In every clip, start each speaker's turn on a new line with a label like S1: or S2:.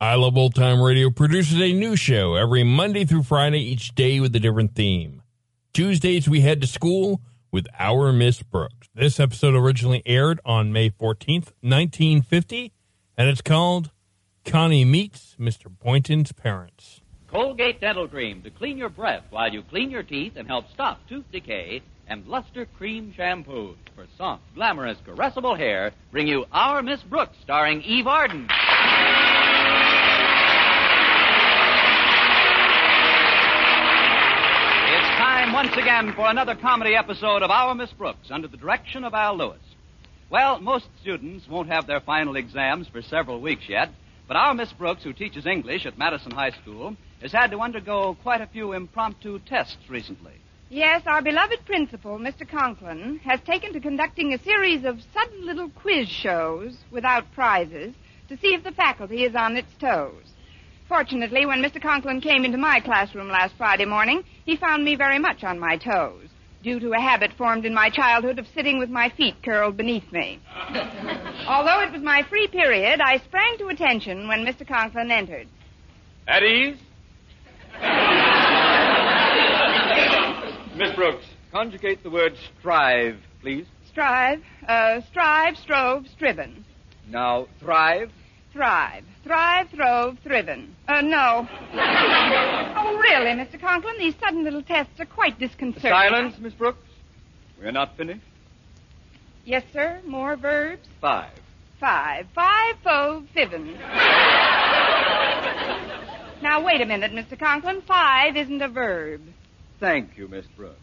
S1: I Love Old Time Radio produces a new show every Monday through Friday, each day with a different theme. Tuesdays, we head to school with Our Miss Brooks. This episode originally aired on May 14th, 1950, and it's called Connie Meets Mr. Boynton's Parents.
S2: Colgate Dental Cream to clean your breath while you clean your teeth and help stop tooth decay. And Luster Cream Shampoo for soft, glamorous, caressable hair bring you Our Miss Brooks starring Eve Arden. Once again for another comedy episode of Our Miss Brooks under the direction of Al Lewis. Well, most students won't have their final exams for several weeks yet, but our Miss Brooks, who teaches English at Madison High School, has had to undergo quite a few impromptu tests recently.
S3: Yes, our beloved principal, Mr. Conklin, has taken to conducting a series of sudden little quiz shows without prizes to see if the faculty is on its toes. Fortunately, when Mr. Conklin came into my classroom last Friday morning, he found me very much on my toes, due to a habit formed in my childhood of sitting with my feet curled beneath me. Although it was my free period, I sprang to attention when Mr. Conklin entered.
S4: At ease? Miss Brooks, conjugate the word strive, please.
S3: Strive, uh, strive, strove, striven.
S4: Now, thrive.
S3: Thrive. Thrive, throve, thriven. Uh, no. oh, really, Mr. Conklin? These sudden little tests are quite disconcerting.
S4: Silence, Miss Brooks. We're not finished.
S3: Yes, sir. More verbs.
S4: Five.
S3: Five. Five, fove, fiven. now, wait a minute, Mr. Conklin. Five isn't a verb.
S4: Thank you, Miss Brooks.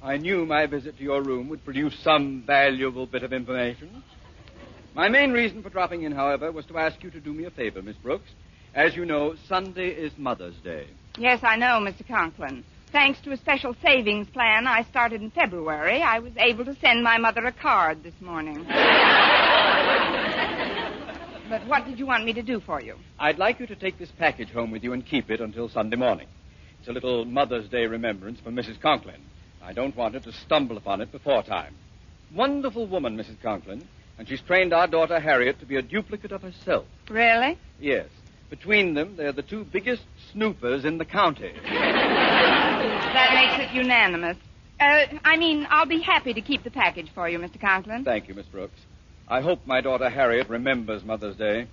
S4: I knew my visit to your room would produce some valuable bit of information. My main reason for dropping in, however, was to ask you to do me a favor, Miss Brooks. As you know, Sunday is Mother's Day.
S3: Yes, I know, Mr. Conklin. Thanks to a special savings plan I started in February, I was able to send my mother a card this morning. but what did you want me to do for you?
S4: I'd like you to take this package home with you and keep it until Sunday morning. It's a little Mother's Day remembrance for Mrs. Conklin. I don't want her to stumble upon it before time. Wonderful woman, Mrs. Conklin, and she's trained our daughter Harriet to be a duplicate of herself.
S3: Really?
S4: Yes. Between them, they're the two biggest snoopers in the county.
S3: That makes it unanimous. Uh, I mean, I'll be happy to keep the package for you, Mr. Conklin.
S4: Thank you, Miss Brooks. I hope my daughter Harriet remembers Mother's Day.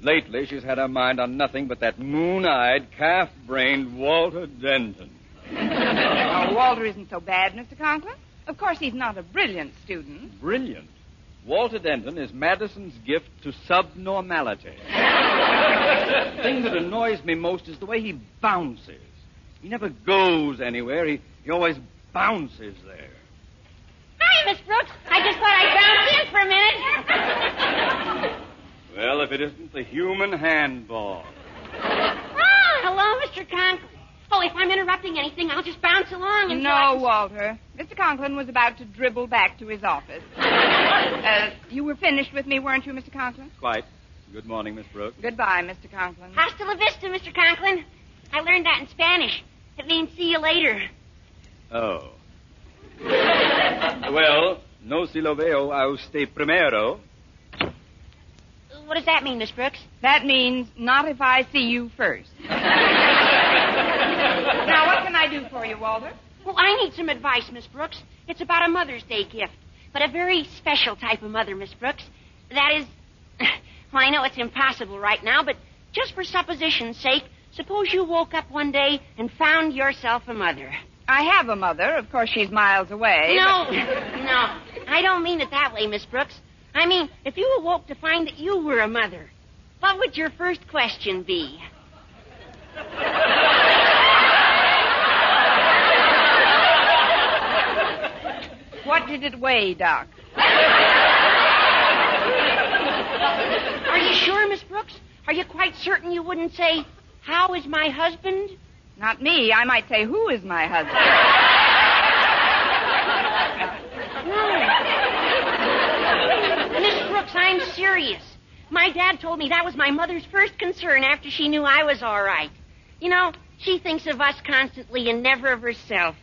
S4: Lately, she's had her mind on nothing but that moon-eyed, calf-brained Walter Denton.
S3: Oh, Walter isn't so bad, Mr. Conklin. Of course, he's not a brilliant student.
S4: Brilliant. Walter Denton is Madison's gift to subnormality. the thing that annoys me most is the way he bounces. He never goes anywhere. He, he always bounces there.
S5: Hi, Miss Brooks. I just thought I'd bounce in for a minute.
S4: Well, if it isn't the human handball.
S5: oh, hello, Mr. Conklin. Oh, if I'm interrupting anything, I'll just bounce along and
S3: No, Walter. Mr. Conklin was about to dribble back to his office. uh, you were finished with me, weren't you, Mr. Conklin?
S4: Quite. Good morning, Miss Brooks.
S3: Goodbye, Mr. Conklin.
S5: Hasta la vista, Mr. Conklin. I learned that in Spanish. It means see you later.
S4: Oh. well, no si lo veo a usted primero.
S5: What does that mean, Miss Brooks?
S3: That means not if I see you first. now, what can I do for you, Walter?
S5: Well, I need some advice, Miss Brooks. It's about a Mother's Day gift, but a very special type of mother, Miss Brooks. That is, well, I know it's impossible right now, but just for supposition's sake, suppose you woke up one day and found yourself a mother.
S3: I have a mother. Of course, she's miles away.
S5: No, no. I don't mean it that way, Miss Brooks. I mean, if you awoke to find that you were a mother, what would your first question be?
S3: What did it weigh, Doc?
S5: Are you sure, Miss Brooks? Are you quite certain you wouldn't say, How is my husband?
S3: Not me. I might say, Who is my husband? Hmm.
S5: Miss Brooks, I'm serious. My dad told me that was my mother's first concern after she knew I was all right. You know, she thinks of us constantly and never of herself.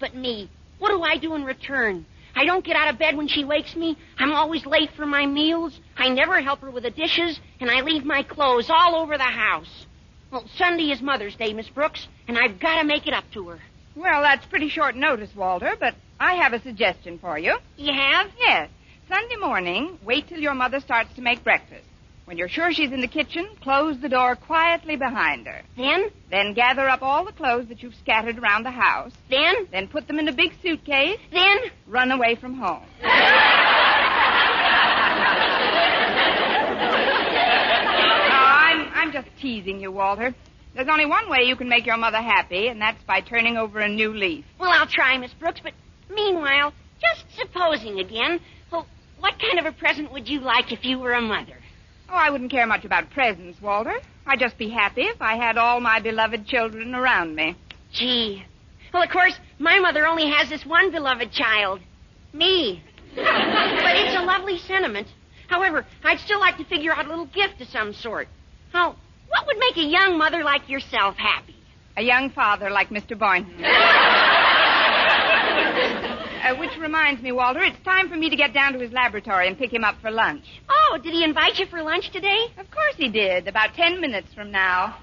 S5: But me, what do I do in return? I don't get out of bed when she wakes me. I'm always late for my meals. I never help her with the dishes, and I leave my clothes all over the house. Well, Sunday is Mother's Day, Miss Brooks, and I've got to make it up to her.
S3: Well, that's pretty short notice, Walter, but I have a suggestion for you.
S5: You have?
S3: Yes. Sunday morning, wait till your mother starts to make breakfast. When you're sure she's in the kitchen, close the door quietly behind her.
S5: Then?
S3: Then gather up all the clothes that you've scattered around the house.
S5: Then?
S3: Then put them in a big suitcase.
S5: Then?
S3: Run away from home. Ah, I'm, I'm just teasing you, Walter. There's only one way you can make your mother happy, and that's by turning over a new leaf.
S5: Well, I'll try, Miss Brooks, but meanwhile, just supposing again, well, what kind of a present would you like if you were a mother?
S3: Oh, I wouldn't care much about presents, Walter. I'd just be happy if I had all my beloved children around me.
S5: Gee. Well, of course, my mother only has this one beloved child. Me. but it's a lovely sentiment. However, I'd still like to figure out a little gift of some sort. Now, what would make a young mother like yourself happy?
S3: A young father like Mr. Boynton. Uh, which reminds me, Walter, it's time for me to get down to his laboratory and pick him up for lunch.
S5: Oh, did he invite you for lunch today?
S3: Of course he did, about ten minutes from now.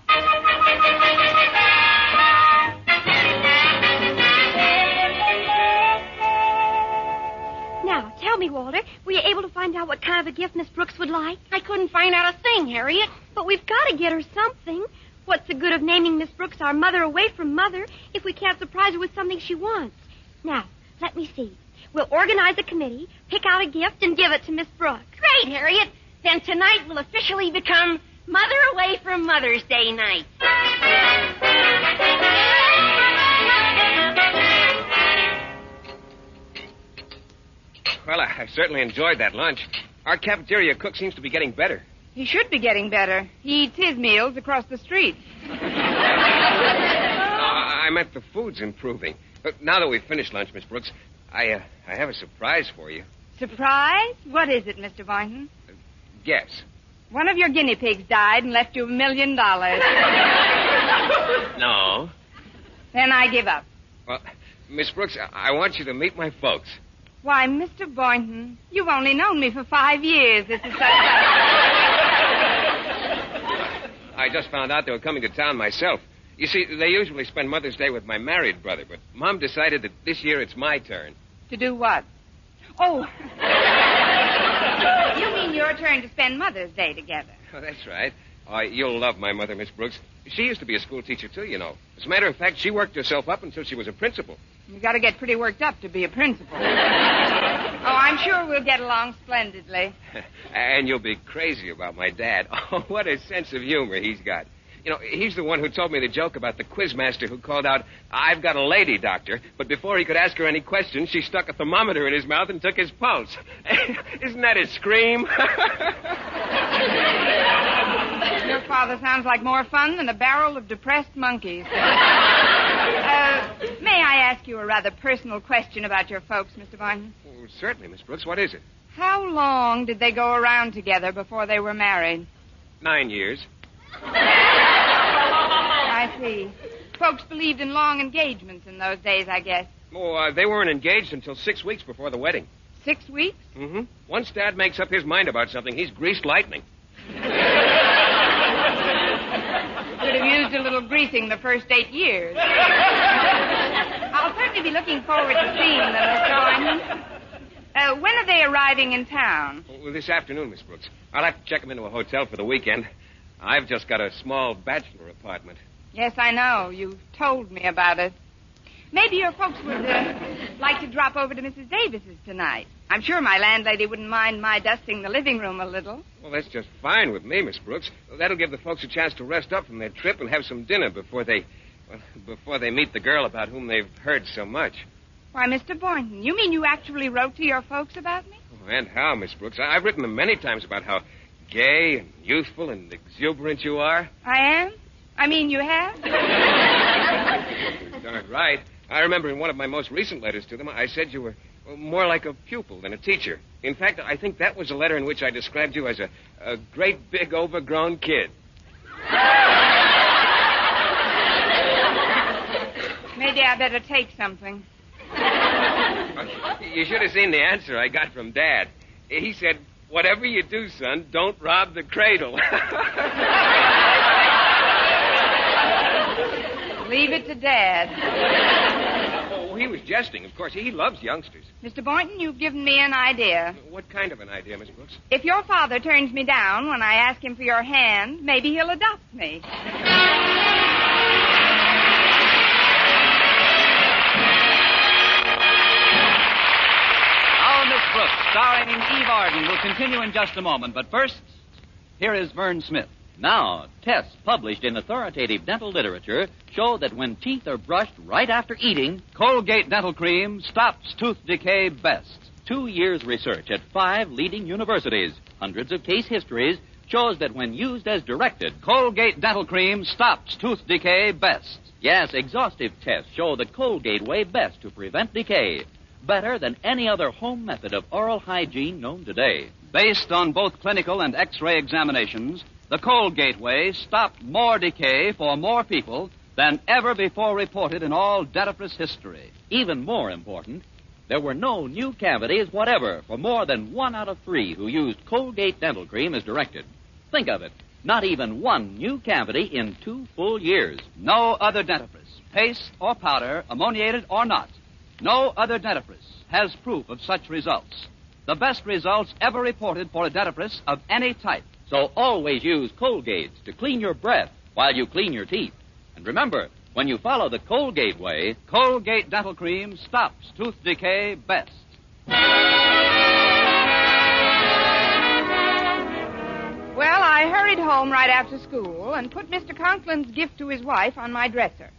S6: Now, tell me, Walter, were you able to find out what kind of a gift Miss Brooks would like?
S5: I couldn't find out a thing, Harriet.
S6: But we've got to get her something. What's the good of naming Miss Brooks our mother away from mother if we can't surprise her with something she wants? Now, let me see. We'll organize a committee, pick out a gift, and give it to Miss Brooks.
S5: Great, Harriet. Then tonight will officially become Mother Away from Mother's Day night.
S7: Well, I, I certainly enjoyed that lunch. Our cafeteria cook seems to be getting better.
S3: He should be getting better. He eats his meals across the street.
S7: Uh, I meant the food's improving. Now that we've finished lunch, Miss Brooks, I uh, I have a surprise for you.
S3: Surprise? What is it, Mr. Boynton?
S7: Guess.
S3: One of your guinea pigs died and left you a million dollars.
S7: No.
S3: Then I give up.
S7: Well, Miss Brooks, I, I want you to meet my folks.
S3: Why, Mr. Boynton, you've only known me for five years. This is such a...
S7: I just found out they were coming to town myself. You see, they usually spend Mother's Day with my married brother, but Mom decided that this year it's my turn.
S3: To do what? Oh. you mean your turn to spend Mother's Day together?
S7: Oh, that's right. Oh, you'll love my mother, Miss Brooks. She used to be a school teacher, too, you know. As a matter of fact, she worked herself up until she was a principal.
S3: You got to get pretty worked up to be a principal. oh, I'm sure we'll get along splendidly.
S7: and you'll be crazy about my dad. Oh, what a sense of humor he's got. You know, he's the one who told me the joke about the quizmaster who called out, I've got a lady, doctor. But before he could ask her any questions, she stuck a thermometer in his mouth and took his pulse. Isn't that a scream?
S3: Your father sounds like more fun than a barrel of depressed monkeys. uh, may I ask you a rather personal question about your folks, Mr. Boynton?
S7: Oh, certainly, Miss Brooks. What is it?
S3: How long did they go around together before they were married?
S7: Nine years.
S3: I see. Folks believed in long engagements in those days, I guess.
S7: Oh, uh, they weren't engaged until six weeks before the wedding.
S3: Six weeks?
S7: Mm-hmm. Once Dad makes up his mind about something, he's greased lightning.
S3: Could have used a little greasing the first eight years. I'll certainly be looking forward to seeing them, Miss Boynton. Uh, when are they arriving in town?
S7: Well, this afternoon, Miss Brooks. I'll have to check them into a hotel for the weekend. I've just got a small bachelor apartment.
S3: Yes, I know. You've told me about it. Maybe your folks would uh, like to drop over to Mrs. Davis's tonight. I'm sure my landlady wouldn't mind my dusting the living room a little.
S7: Well, that's just fine with me, Miss Brooks. That'll give the folks a chance to rest up from their trip and have some dinner before they, well, before they meet the girl about whom they've heard so much.
S3: Why, Mr. Boynton, you mean you actually wrote to your folks about me?
S7: Oh, and how, Miss Brooks? I- I've written them many times about how gay and youthful and exuberant you are.
S3: I am? I mean, you have?
S7: You're darn right. I remember in one of my most recent letters to them, I said you were more like a pupil than a teacher. In fact, I think that was a letter in which I described you as a, a great big overgrown kid.
S3: Maybe I better take something.
S7: You should have seen the answer I got from Dad. He said, Whatever you do, son, don't rob the cradle.
S3: Leave it to Dad.
S7: oh, he was jesting. Of course, he loves youngsters.
S3: Mr. Boynton, you've given me an idea.
S7: What kind of an idea, Miss Brooks?
S3: If your father turns me down when I ask him for your hand, maybe he'll adopt me.
S2: Our Miss Brooks, starring Eve Arden, will continue in just a moment. But first, here is Verne Smith.
S8: Now, tests published in authoritative dental literature show that when teeth are brushed right after eating,
S2: Colgate Dental Cream stops tooth decay best.
S8: two years research at five leading universities, hundreds of case histories, shows that when used as directed,
S2: Colgate Dental Cream stops tooth decay best.
S8: yes, exhaustive tests show the Colgate way best to prevent decay, better than any other home method of oral hygiene known today.
S2: Based on both clinical and X-ray examinations, the Colgate way stopped more decay for more people than ever before reported in all dentifrice history.
S8: Even more important, there were no new cavities whatever for more than one out of three who used Colgate dental cream as directed. Think of it. Not even one new cavity in two full years.
S2: No other dentifrice, paste or powder, ammoniated or not, no other dentifrice has proof of such results. The best results ever reported for a dentifrice of any type.
S8: So always use Colgates to clean your breath while you clean your teeth. And remember, when you follow the Colgate way,
S2: Colgate Dental Cream stops tooth decay best.
S3: Well, I hurried home right after school and put Mr. Conklin's gift to his wife on my dresser.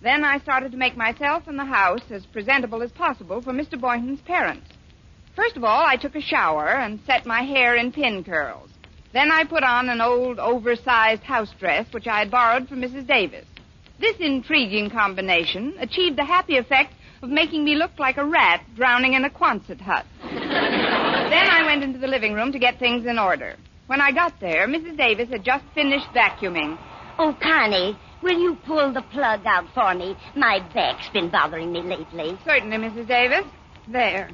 S3: Then I started to make myself and the house as presentable as possible for Mr. Boynton's parents. First of all, I took a shower and set my hair in pin curls. Then I put on an old, oversized house dress which I had borrowed from Mrs. Davis. This intriguing combination achieved the happy effect of making me look like a rat drowning in a Quonset hut. then I went into the living room to get things in order. When I got there, Mrs. Davis had just finished vacuuming.
S5: Oh, Connie, will you pull the plug out for me? My back's been bothering me lately.
S3: Certainly, Mrs. Davis. There.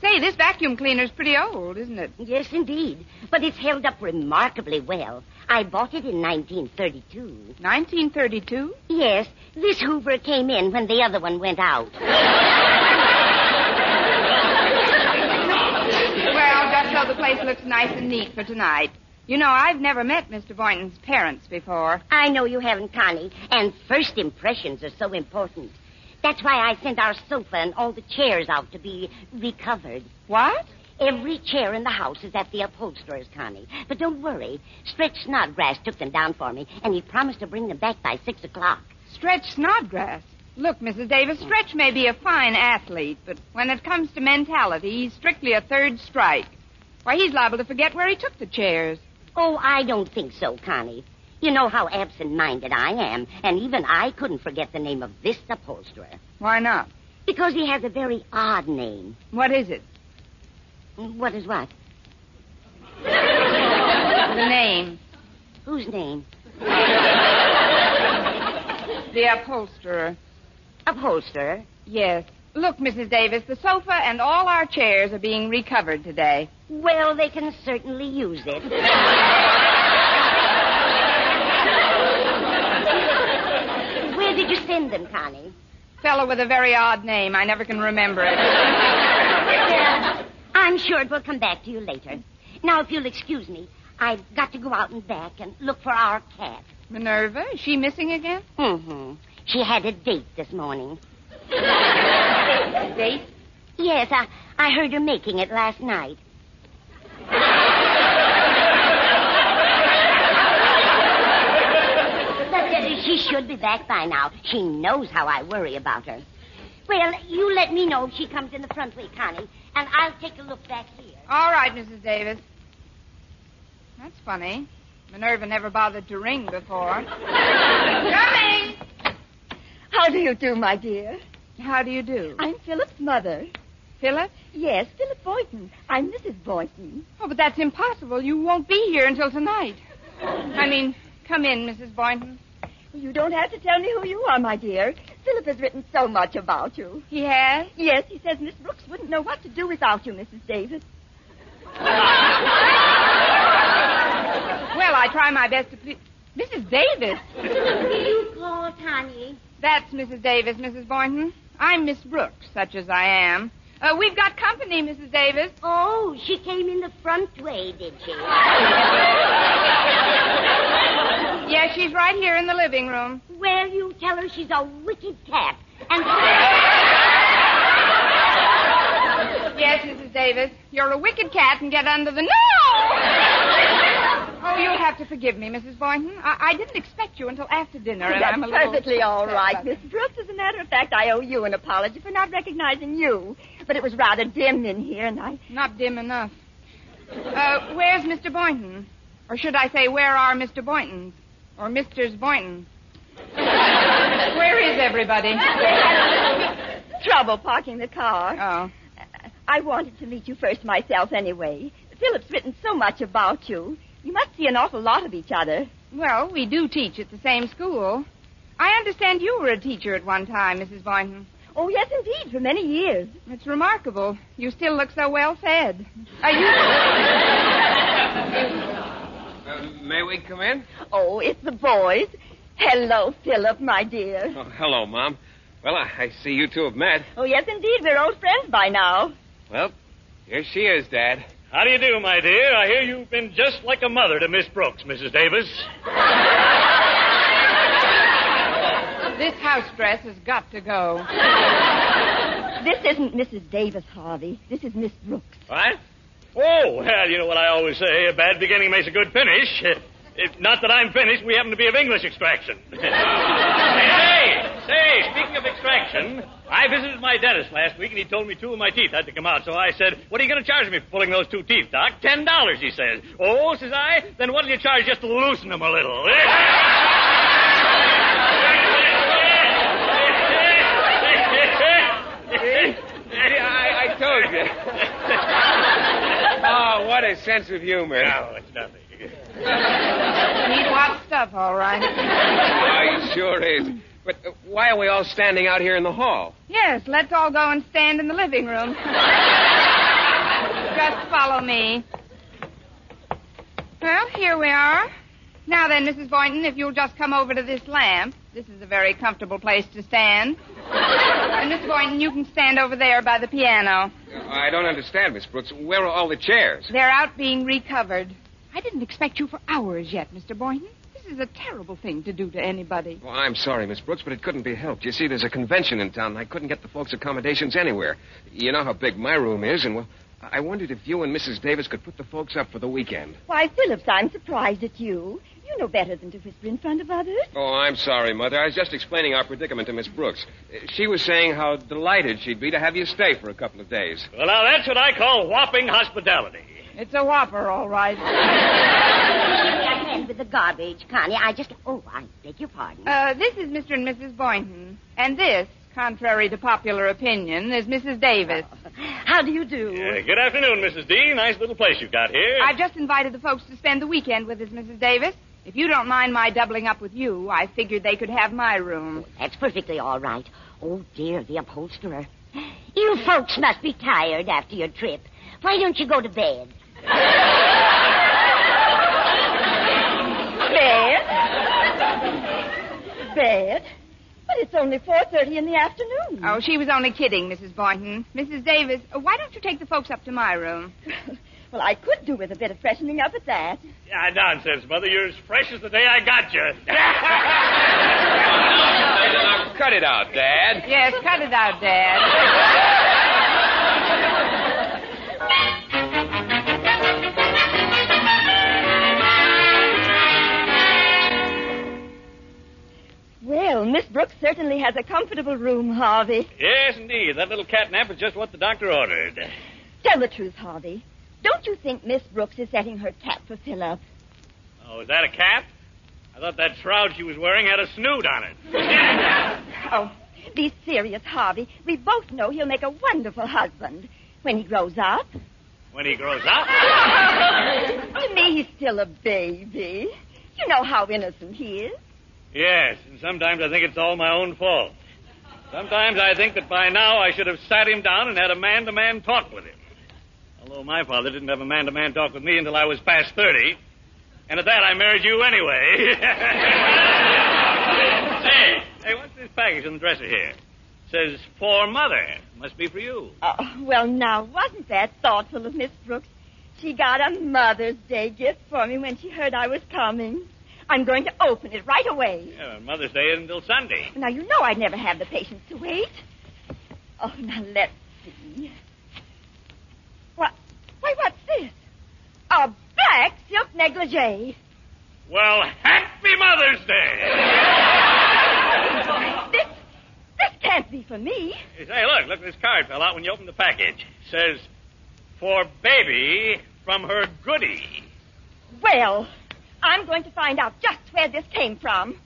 S3: Say, this vacuum cleaner's pretty old, isn't it?
S5: Yes, indeed. But it's held up remarkably well. I bought it in 1932.
S3: 1932?
S5: Yes, this Hoover came in when the other one went out.
S3: Well, just so the place looks nice and neat for tonight. You know, I've never met Mr. Boynton's parents before.
S5: I know you haven't, Connie, and first impressions are so important. That's why I sent our sofa and all the chairs out to be recovered.
S3: What?
S5: Every chair in the house is at the upholsterer's, Connie. But don't worry. Stretch Snodgrass took them down for me, and he promised to bring them back by six o'clock.
S3: Stretch Snodgrass. Look, Mrs. Davis, Stretch may be a fine athlete, but when it comes to mentality, he's strictly a third strike. Why, he's liable to forget where he took the chairs.
S5: Oh, I don't think so, Connie. You know how absent-minded I am, and even I couldn't forget the name of this upholsterer.
S3: Why not?
S5: Because he has a very odd name.
S3: What is it?
S5: What is what?
S3: The name.
S5: Whose name?
S3: The upholsterer.
S5: Upholsterer?
S3: Yes. Look, Mrs. Davis, the sofa and all our chairs are being recovered today.
S5: Well, they can certainly use it. Did you send them, Connie?
S3: Fellow with a very odd name. I never can remember it.
S5: Yeah, I'm sure it will come back to you later. Now, if you'll excuse me, I've got to go out and back and look for our cat.
S3: Minerva, is she missing again?
S5: Mm-hmm. She had a date this morning.
S3: Date?
S5: Yes, I, I heard her making it last night. But uh, she should be back by now. She knows how I worry about her. Well, you let me know if she comes in the front way, Connie, and I'll take a look back here.
S3: All right, Mrs. Davis. That's funny. Minerva never bothered to ring before. Coming!
S9: How do you do, my dear?
S3: How do you do?
S9: I'm Philip's mother.
S3: Philip?
S9: Yes, Philip Boynton. I'm Mrs. Boynton.
S3: Oh, but that's impossible. You won't be here until tonight. I mean, come in, Mrs. Boynton.
S9: You don't have to tell me who you are, my dear. Philip has written so much about you.
S3: He has?
S9: Yes, he says Miss Brooks wouldn't know what to do without you, Mrs. Davis.
S3: Well, I try my best to please. Mrs. Davis?
S5: you call Connie?
S3: That's Mrs. Davis, Mrs. Boynton. I'm Miss Brooks, such as I am. Uh, we've got company, Mrs. Davis.
S5: Oh, she came in the front way, did she?
S3: Yes, she's right here in the living room.
S5: Well, you tell her she's a wicked cat. And
S3: Yes, Mrs. Davis. You're a wicked cat and get under the. No! Oh, you'll have to forgive me, Mrs. Boynton. I, I didn't expect you until after dinner, and
S9: That's
S3: I'm a little.
S9: perfectly all right, Miss Brooks. As a matter of fact, I owe you an apology for not recognizing you. But it was rather dim in here, and I.
S3: Not dim enough. Uh, where's Mr. Boynton? Or should I say, where are Mr. Boyntons? Or Misters Boynton? Where is everybody?
S9: Trouble parking the car.
S3: Oh.
S9: I wanted to meet you first myself anyway. Philip's written so much about you. You must see an awful lot of each other.
S3: Well, we do teach at the same school. I understand you were a teacher at one time, Mrs. Boynton.
S9: Oh, yes, indeed, for many years.
S3: It's remarkable. You still look so well fed. Are you?
S7: Uh, may we come in?
S9: Oh, it's the boys. Hello, Philip, my dear.
S7: Oh, hello, Mom. Well, I, I see you two have met.
S9: Oh, yes, indeed. We're old friends by now.
S7: Well, here she is, Dad.
S10: How do you do, my dear? I hear you've been just like a mother to Miss Brooks, Mrs. Davis.
S3: This house dress has got to go.
S9: This isn't Mrs. Davis, Harvey. This is Miss Brooks.
S10: What? Oh, well, you know what I always say a bad beginning makes a good finish. If not that I'm finished, we happen to be of English extraction. hey, say, speaking of extraction, I visited my dentist last week and he told me two of my teeth had to come out. So I said, What are you going to charge me for pulling those two teeth, Doc? Ten dollars, he says. Oh, says I, then what'll you charge just to loosen them a little?
S7: I told you. Oh, what a sense of humor.
S10: No, it's nothing.
S3: Need hot stuff, all right.
S7: Oh, he sure is. But uh, why are we all standing out here in the hall?
S3: Yes, let's all go and stand in the living room. Just follow me. Well, here we are. Now then, Mrs. Boynton, if you'll just come over to this lamp. This is a very comfortable place to stand. and Miss Boynton, you can stand over there by the piano.
S7: I don't understand, Miss Brooks. Where are all the chairs?
S3: They're out being recovered. I didn't expect you for hours yet, Mr. Boynton. This is a terrible thing to do to anybody.
S7: Well, I'm sorry, Miss Brooks, but it couldn't be helped. You see, there's a convention in town, and I couldn't get the folks accommodations anywhere. You know how big my room is, and, well, I wondered if you and Mrs. Davis could put the folks up for the weekend.
S9: Why, Phillips, I'm surprised at you. You know better than to whisper in front of others.
S7: Oh, I'm sorry, Mother. I was just explaining our predicament to Miss Brooks. She was saying how delighted she'd be to have you stay for a couple of days.
S10: Well, now, that's what I call whopping hospitality.
S3: It's a whopper, all right.
S5: Your hand with the garbage, Connie. I just. Oh, I beg your pardon.
S3: Uh, this is Mr. and Mrs. Boynton. And this, contrary to popular opinion, is Mrs. Davis.
S9: How do you do?
S10: Uh, good afternoon, Mrs. D. Nice little place you've got here.
S3: I've just invited the folks to spend the weekend with us, Mrs. Davis. If you don't mind my doubling up with you, I figured they could have my room.
S11: That's perfectly all right. Oh, dear, the upholsterer. You folks must be tired after your trip. Why don't you go to bed?
S9: Bed? Bed? But it's only 4.30 in the afternoon.
S3: Oh, she was only kidding, Mrs. Boynton. Mrs. Davis, uh, why don't you take the folks up to my room?
S9: well, I could do with a bit of freshening up at that.
S10: Yeah, nonsense, Mother. You're as fresh as the day I got you.
S7: Now, cut it out, Dad.
S3: Yes, cut it out, Dad.
S9: Well, Miss Brooks certainly has a comfortable room, Harvey.
S10: yes, indeed. That little catnap is just what the doctor ordered.
S9: Tell the truth, Harvey. Don't you think Miss Brooks is setting her cap for Philip?
S10: Oh, is that a cap? I thought that shroud she was wearing had a snood on it.
S9: Oh, be serious, Harvey. We both know he'll make a wonderful husband when he grows up.
S10: When he grows up?
S9: to me, he's still a baby. You know how innocent he is.
S10: Yes, and sometimes I think it's all my own fault. Sometimes I think that by now I should have sat him down and had a man to man talk with him. Although my father didn't have a man to man talk with me until I was past 30. And at that, I married you anyway. hey, hey, what's this package on the dresser here? says, for mother. Must be for you.
S9: Oh, well, now, wasn't that thoughtful of Miss Brooks? She got a Mother's Day gift for me when she heard I was coming. I'm going to open it right away.
S10: Yeah, Mother's Day isn't until Sunday.
S9: Now, you know I'd never have the patience to wait. Oh, now, let's see. What? Why, what's this? A black silk negligee.
S10: Well, happy Mother's Day!
S9: This, this can't be for me.
S10: Hey, Say, look, look, this card fell out when you opened the package. It says, for baby from her goody.
S9: Well, I'm going to find out just where this came from.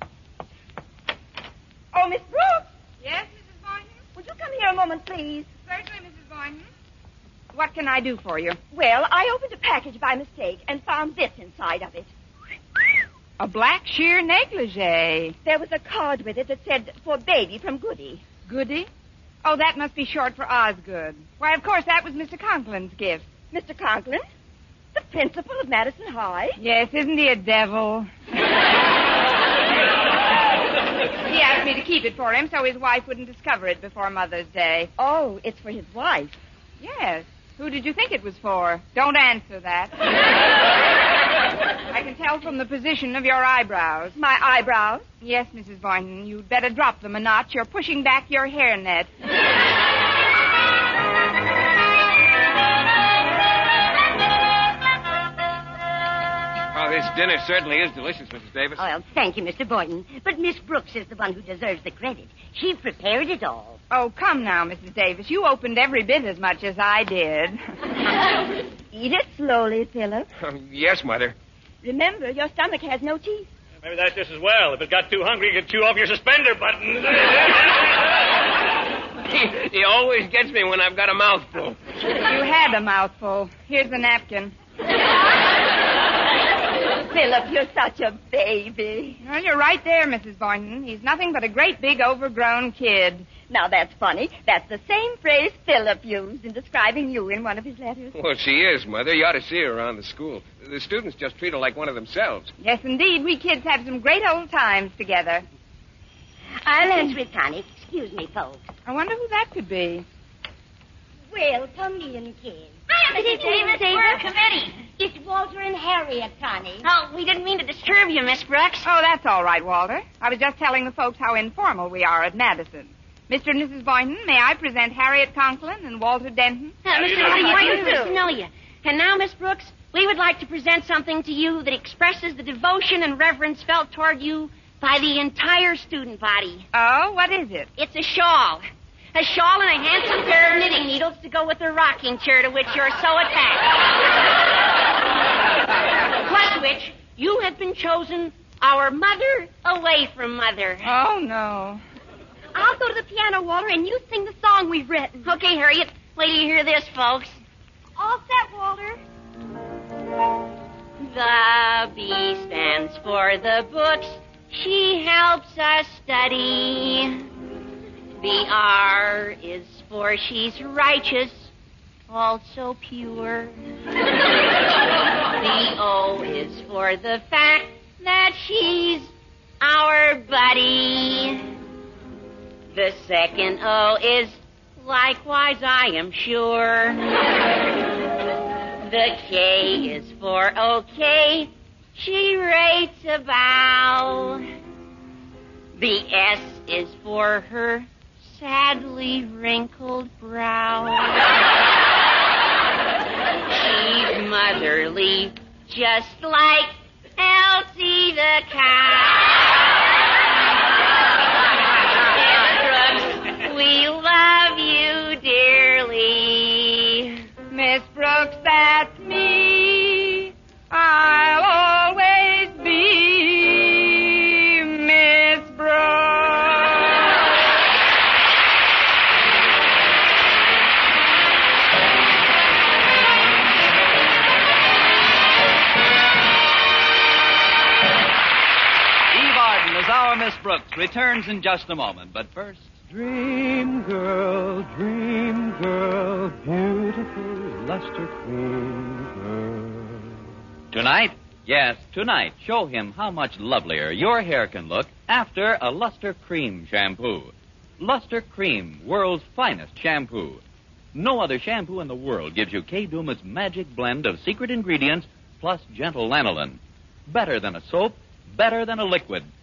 S9: Oh, Miss Brooks,
S3: Yes, Mrs. Boynton?
S9: would you come here a moment, please?
S3: Certainly, Mrs. Boynton. What can I do for you?
S9: Well, I opened a package by mistake and found this inside of it.
S3: A black sheer negligee.
S9: There was a card with it that said, for baby from Goody.
S3: Goody? Oh, that must be short for Osgood. Why, of course, that was Mr. Conklin's gift.
S9: Mr. Conklin, the principal of Madison High.
S3: Yes, isn't he a devil? he asked me to keep it for him so his wife wouldn't discover it before Mother's Day.
S9: Oh, it's for his wife.
S3: Yes. Who did you think it was for? Don't answer that. I can tell from the position of your eyebrows.
S9: My eyebrows?
S3: Yes, Mrs. Boynton. You'd better drop them a notch. You're pushing back your hairnet.
S7: this dinner certainly is delicious, Mrs. Davis.
S11: Oh, well, thank you, Mr. Boynton. But Miss Brooks is the one who deserves the credit. She prepared it all.
S3: Oh, come now, Mrs. Davis. You opened every bit as much as I did.
S9: Eat it slowly, Philip.
S7: Oh, yes, Mother.
S9: Remember, your stomach has no teeth.
S10: Maybe that's just as well. If it got too hungry, you could chew off your suspender buttons.
S7: He, he always gets me when I've got a mouthful.
S3: You had a mouthful. Here's the napkin.
S9: Philip, you're such a baby.
S3: Well, you're right there, Mrs. Boynton. He's nothing but a great big overgrown kid.
S9: Now, that's funny. That's the same phrase Philip used in describing you in one of his letters.
S7: Well, she is, Mother. You ought to see her around the school. The students just treat her like one of themselves.
S3: Yes, indeed. We kids have some great old times together.
S11: I'll answer it, Connie. Excuse me, folks.
S3: I wonder who that could be.
S11: Well, come in, kids.
S5: Hiya, Mrs. Davis. We're a committee.
S11: It's Walter and Harriet, Connie.
S5: Oh, we didn't mean to disturb you, Miss Brooks.
S3: Oh, that's all right, Walter. I was just telling the folks how informal we are at Madison. Mr. and Mrs. Boynton, may I present Harriet Conklin and Walter Denton?
S5: Uh,
S10: do you
S5: Mr. Boynton,
S10: How do you
S5: it's nice to know you. And now, Miss Brooks, we would like to present something to you that expresses the devotion and reverence felt toward you by the entire student body.
S3: Oh, what is it?
S5: It's a shawl. A shawl and a handsome pair of knitting needles to go with the rocking chair to which you're so attached. Plus which, you have been chosen our mother away from mother.
S3: Oh, no.
S5: I'll go to the piano, Walter, and you sing the song we've written. Okay, Harriet. Wait till you hear this, folks. All set, Walter. The B stands for the books she helps us study. The R is for she's righteous, also pure. The O is for the fact that she's our buddy. The second O is likewise, I am sure. The K is for okay. She rates a bow. The S is for her sadly wrinkled brow. She's motherly, just like Elsie the cow. We love
S2: returns in just a moment. But first,
S12: Dream girl, dream girl, beautiful luster cream girl.
S2: tonight, yes, tonight, show him how much lovelier your hair can look after a Lustre-Creme shampoo. Lustre-Creme, world's finest shampoo. No other shampoo in the world gives you Kay Daumit's magic blend of secret ingredients plus gentle lanolin. Better than a soap, better than a liquid.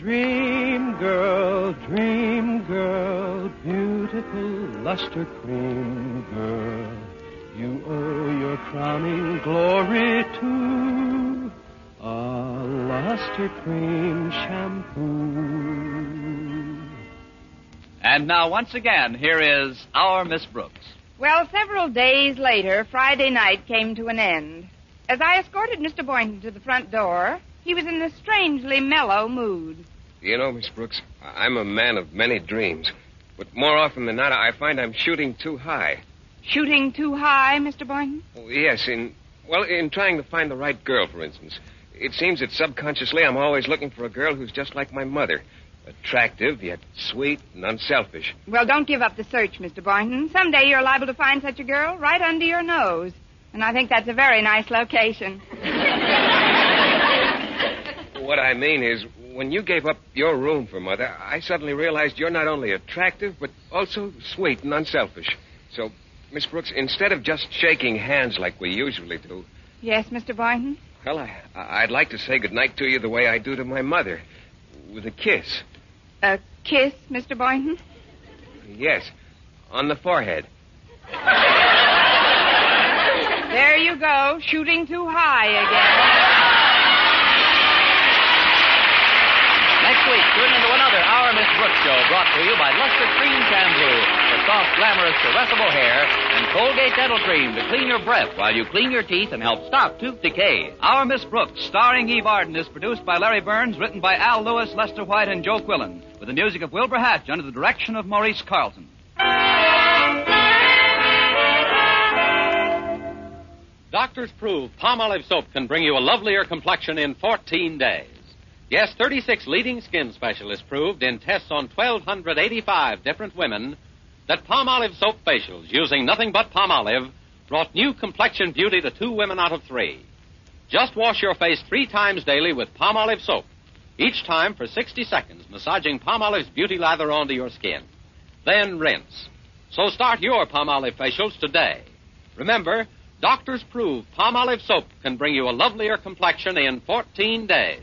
S12: Dream girl, dream girl, beautiful luster cream girl. You owe your crowning glory to a luster cream shampoo.
S2: And now, once again, here is our Miss Brooks.
S3: Well, several days later, Friday night came to an end. As I escorted Mr. Boynton to the front door, he was in a strangely mellow mood.
S7: You know, Miss Brooks, I'm a man of many dreams. But more often than not, I find I'm shooting too high.
S3: Shooting too high, Mr. Boynton?
S7: Oh, yes, in, well, in trying to find the right girl, for instance. It seems that subconsciously I'm always looking for a girl who's just like my mother. Attractive, yet sweet and unselfish.
S3: Well, don't give up the search, Mr. Boynton. Someday you're liable to find such a girl right under your nose. And I think that's a very nice location.
S7: What I mean is, when you gave up your room for Mother, I suddenly realized you're not only attractive, but also sweet and unselfish. So, Miss Brooks, instead of just shaking hands like we usually do,
S3: Yes, Mr. Boynton?
S7: well, I, I'd like to say goodnight to you the way I do to my mother, with a kiss.
S3: A kiss, Mr. Boynton?
S7: Yes, on the forehead.
S3: There you go, shooting too high again.
S2: Next week, tune into another Our Miss Brooks show brought to you by Lustre-Creme Shampoo for soft, glamorous, caressable hair and Colgate Dental Cream to clean your breath while you clean your teeth and help stop tooth decay. Our Miss Brooks, starring Eve Arden, is produced by Larry Berns, written by Al Lewis, Lester White, and Joe Quillan, with the music of Wilbur Hatch under the direction of Maurice Carlton.
S13: Doctors prove Palmolive soap can bring you a lovelier complexion in 14 days. Yes, 36 leading skin specialists proved in tests on 1,285 different women that Palmolive soap facials using nothing but Palmolive brought new complexion beauty to two women out of three. Just wash your face three times daily with Palmolive soap, each time for 60 seconds, massaging Palmolive's beauty lather onto your skin. Then rinse. So start your Palmolive facials today. Remember, doctors prove Palmolive soap can bring you a lovelier complexion in 14 days.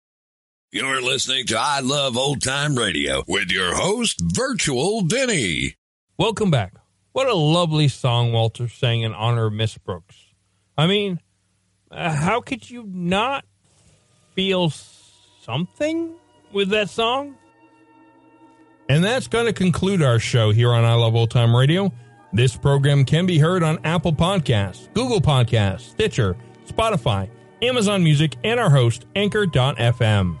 S14: You're listening to I Love Old Time Radio with your host, Virtual Vinny.
S1: Welcome back. What a lovely song Walter sang in honor of Miss Brooks. I mean, uh, how could you not feel something with that song? And that's going to conclude our show here on I Love Old Time Radio. This program can be heard on Apple Podcasts, Google Podcasts, Stitcher, Spotify, Amazon Music, and our host, Anchor.fm.